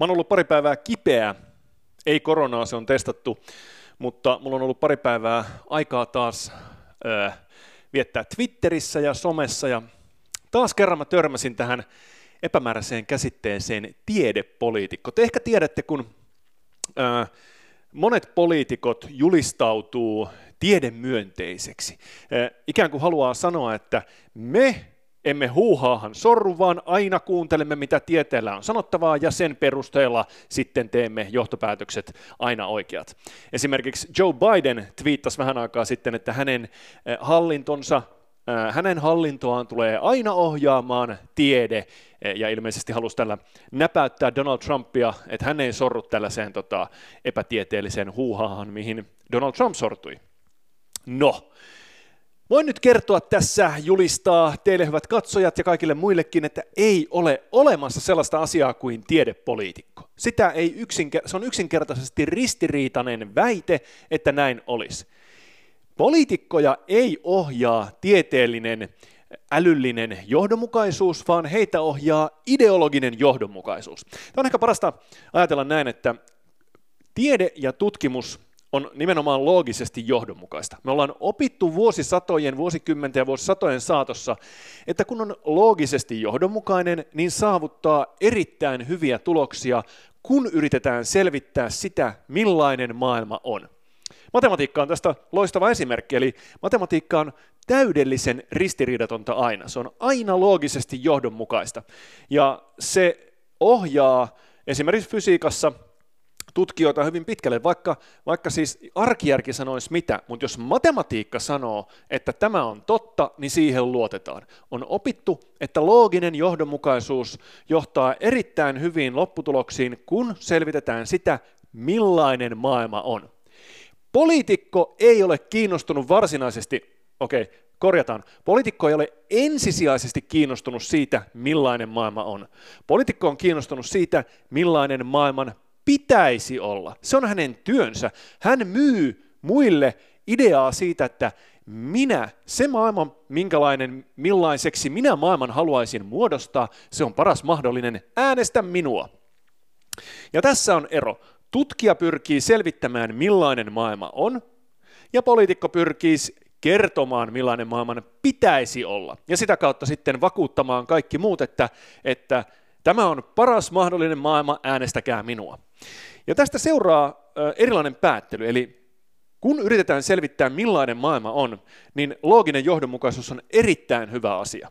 Mä oon ollut pari päivää kipeä, ei koronaa, se on testattu, mutta mulla on ollut pari päivää aikaa taas öö, viettää Twitterissä ja somessa ja taas kerran mä törmäsin tähän epämääräiseen käsitteeseen tiedepoliitikko. Te ehkä tiedätte, kun öö, monet poliitikot julistautuu tiedemyönteiseksi. Öö, ikään kuin haluaa sanoa, että me emme huuhaahan sorru, vaan aina kuuntelemme, mitä tieteellä on sanottavaa, ja sen perusteella sitten teemme johtopäätökset aina oikeat. Esimerkiksi Joe Biden twiittasi vähän aikaa sitten, että hänen eh, hallintonsa eh, hänen hallintoaan tulee aina ohjaamaan tiede, eh, ja ilmeisesti halusi tällä näpäyttää Donald Trumpia, että hän ei sorru tällaiseen tota, epätieteelliseen huuhaahan, mihin Donald Trump sortui. No, Voin nyt kertoa tässä, julistaa teille hyvät katsojat ja kaikille muillekin, että ei ole olemassa sellaista asiaa kuin tiedepoliitikko. Sitä ei yksinker- se on yksinkertaisesti ristiriitainen väite, että näin olisi. Poliitikkoja ei ohjaa tieteellinen älyllinen johdonmukaisuus, vaan heitä ohjaa ideologinen johdonmukaisuus. Tämä on ehkä parasta ajatella näin, että tiede ja tutkimus on nimenomaan loogisesti johdonmukaista. Me ollaan opittu vuosisatojen, vuosikymmenten ja vuosisatojen saatossa, että kun on loogisesti johdonmukainen, niin saavuttaa erittäin hyviä tuloksia, kun yritetään selvittää sitä, millainen maailma on. Matematiikka on tästä loistava esimerkki, eli matematiikka on täydellisen ristiriidatonta aina. Se on aina loogisesti johdonmukaista. Ja se ohjaa esimerkiksi fysiikassa – tutkijoita hyvin pitkälle, vaikka, vaikka siis arkijärki sanoisi mitä, mutta jos matematiikka sanoo, että tämä on totta, niin siihen luotetaan. On opittu, että looginen johdonmukaisuus johtaa erittäin hyviin lopputuloksiin, kun selvitetään sitä, millainen maailma on. Poliitikko ei ole kiinnostunut varsinaisesti, okei, okay, korjataan, poliitikko ei ole ensisijaisesti kiinnostunut siitä, millainen maailma on. Poliitikko on kiinnostunut siitä, millainen maailman pitäisi olla. Se on hänen työnsä. Hän myy muille ideaa siitä, että minä, se maailma, minkälainen, millaiseksi minä maailman haluaisin muodostaa, se on paras mahdollinen, äänestä minua. Ja tässä on ero. Tutkija pyrkii selvittämään, millainen maailma on, ja poliitikko pyrkii kertomaan, millainen maailman pitäisi olla. Ja sitä kautta sitten vakuuttamaan kaikki muut, että, että Tämä on paras mahdollinen maailma, äänestäkää minua. Ja tästä seuraa erilainen päättely, eli kun yritetään selvittää millainen maailma on, niin looginen johdonmukaisuus on erittäin hyvä asia.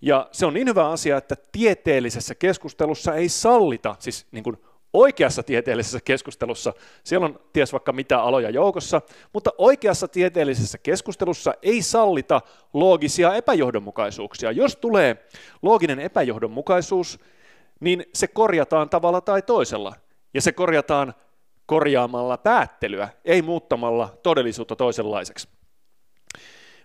Ja se on niin hyvä asia, että tieteellisessä keskustelussa ei sallita, siis niin kuin oikeassa tieteellisessä keskustelussa, siellä on ties vaikka mitä aloja joukossa, mutta oikeassa tieteellisessä keskustelussa ei sallita loogisia epäjohdonmukaisuuksia. Jos tulee looginen epäjohdonmukaisuus, niin se korjataan tavalla tai toisella. Ja se korjataan korjaamalla päättelyä, ei muuttamalla todellisuutta toisenlaiseksi.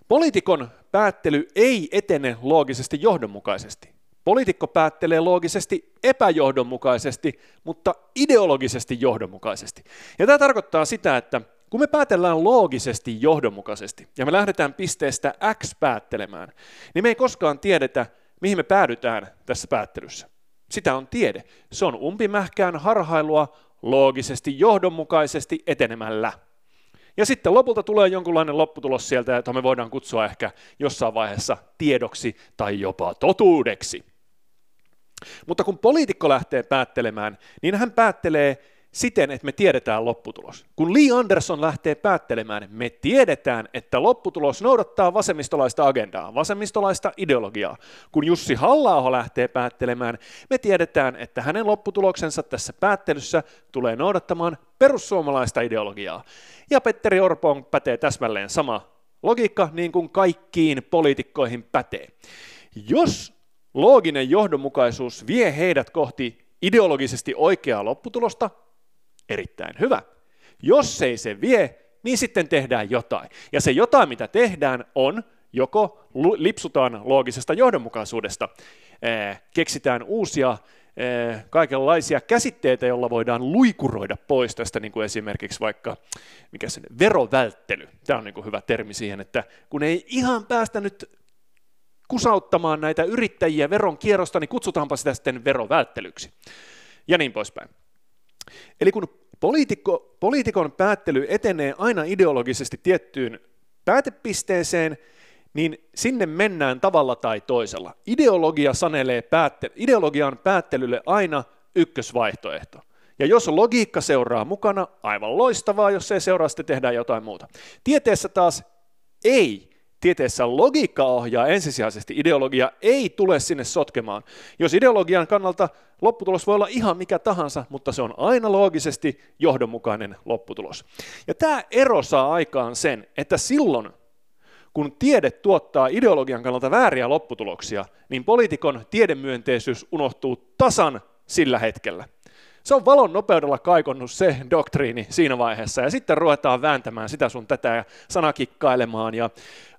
Poliitikon päättely ei etene loogisesti johdonmukaisesti. Poliitikko päättelee loogisesti epäjohdonmukaisesti, mutta ideologisesti johdonmukaisesti. Ja tämä tarkoittaa sitä, että kun me päätellään loogisesti johdonmukaisesti ja me lähdetään pisteestä X päättelemään, niin me ei koskaan tiedetä, mihin me päädytään tässä päättelyssä. Sitä on tiede. Se on umpimähkään harhailua loogisesti, johdonmukaisesti etenemällä. Ja sitten lopulta tulee jonkunlainen lopputulos sieltä, jota me voidaan kutsua ehkä jossain vaiheessa tiedoksi tai jopa totuudeksi. Mutta kun poliitikko lähtee päättelemään, niin hän päättelee siten, että me tiedetään lopputulos. Kun Lee Anderson lähtee päättelemään, me tiedetään, että lopputulos noudattaa vasemmistolaista agendaa, vasemmistolaista ideologiaa. Kun Jussi halla lähtee päättelemään, me tiedetään, että hänen lopputuloksensa tässä päättelyssä tulee noudattamaan perussuomalaista ideologiaa. Ja Petteri Orpoon pätee täsmälleen sama logiikka, niin kuin kaikkiin poliitikkoihin pätee. Jos looginen johdonmukaisuus vie heidät kohti ideologisesti oikeaa lopputulosta, erittäin hyvä. Jos ei se vie, niin sitten tehdään jotain. Ja se jotain, mitä tehdään, on joko lipsutaan loogisesta johdonmukaisuudesta, keksitään uusia kaikenlaisia käsitteitä, joilla voidaan luikuroida pois tästä, niin kuin esimerkiksi vaikka mikä sen, verovälttely. Tämä on niin kuin hyvä termi siihen, että kun ei ihan päästä nyt kusauttamaan näitä yrittäjiä veron kierrosta, niin kutsutaanpa sitä sitten verovälttelyksi. Ja niin poispäin. Eli kun poliitikko, poliitikon päättely etenee aina ideologisesti tiettyyn päätepisteeseen, niin sinne mennään tavalla tai toisella. Ideologia sanelee päätte- ideologian päättelylle aina ykkösvaihtoehto. Ja jos logiikka seuraa mukana, aivan loistavaa, jos ei seuraa, sitten tehdään jotain muuta. Tieteessä taas ei. Tieteessä logiikka ohjaa ensisijaisesti, ideologia ei tule sinne sotkemaan. Jos ideologian kannalta lopputulos voi olla ihan mikä tahansa, mutta se on aina loogisesti johdonmukainen lopputulos. Ja tämä ero saa aikaan sen, että silloin kun tiede tuottaa ideologian kannalta vääriä lopputuloksia, niin poliitikon tiedemyönteisyys unohtuu tasan sillä hetkellä. Se on valon nopeudella kaikonnut se doktriini siinä vaiheessa, ja sitten ruvetaan vääntämään sitä sun tätä ja sanakikkailemaan ja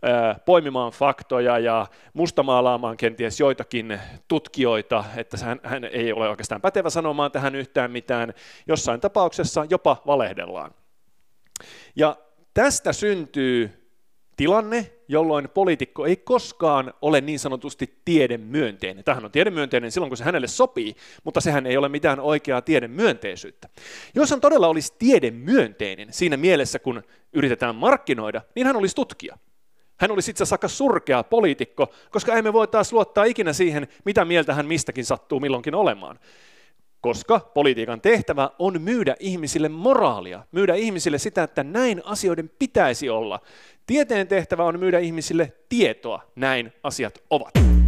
ää, poimimaan faktoja ja mustamaalaamaan kenties joitakin tutkijoita, että hän, hän ei ole oikeastaan pätevä sanomaan tähän yhtään mitään. Jossain tapauksessa jopa valehdellaan. Ja tästä syntyy tilanne, jolloin poliitikko ei koskaan ole niin sanotusti tiedemyönteinen. Tähän on tiedemyönteinen silloin, kun se hänelle sopii, mutta sehän ei ole mitään oikeaa tiedemyönteisyyttä. Jos hän todella olisi tiedemyönteinen siinä mielessä, kun yritetään markkinoida, niin hän olisi tutkija. Hän olisi itse asiassa aika surkea poliitikko, koska emme voi taas luottaa ikinä siihen, mitä mieltä hän mistäkin sattuu milloinkin olemaan koska politiikan tehtävä on myydä ihmisille moraalia, myydä ihmisille sitä, että näin asioiden pitäisi olla. Tieteen tehtävä on myydä ihmisille tietoa, näin asiat ovat.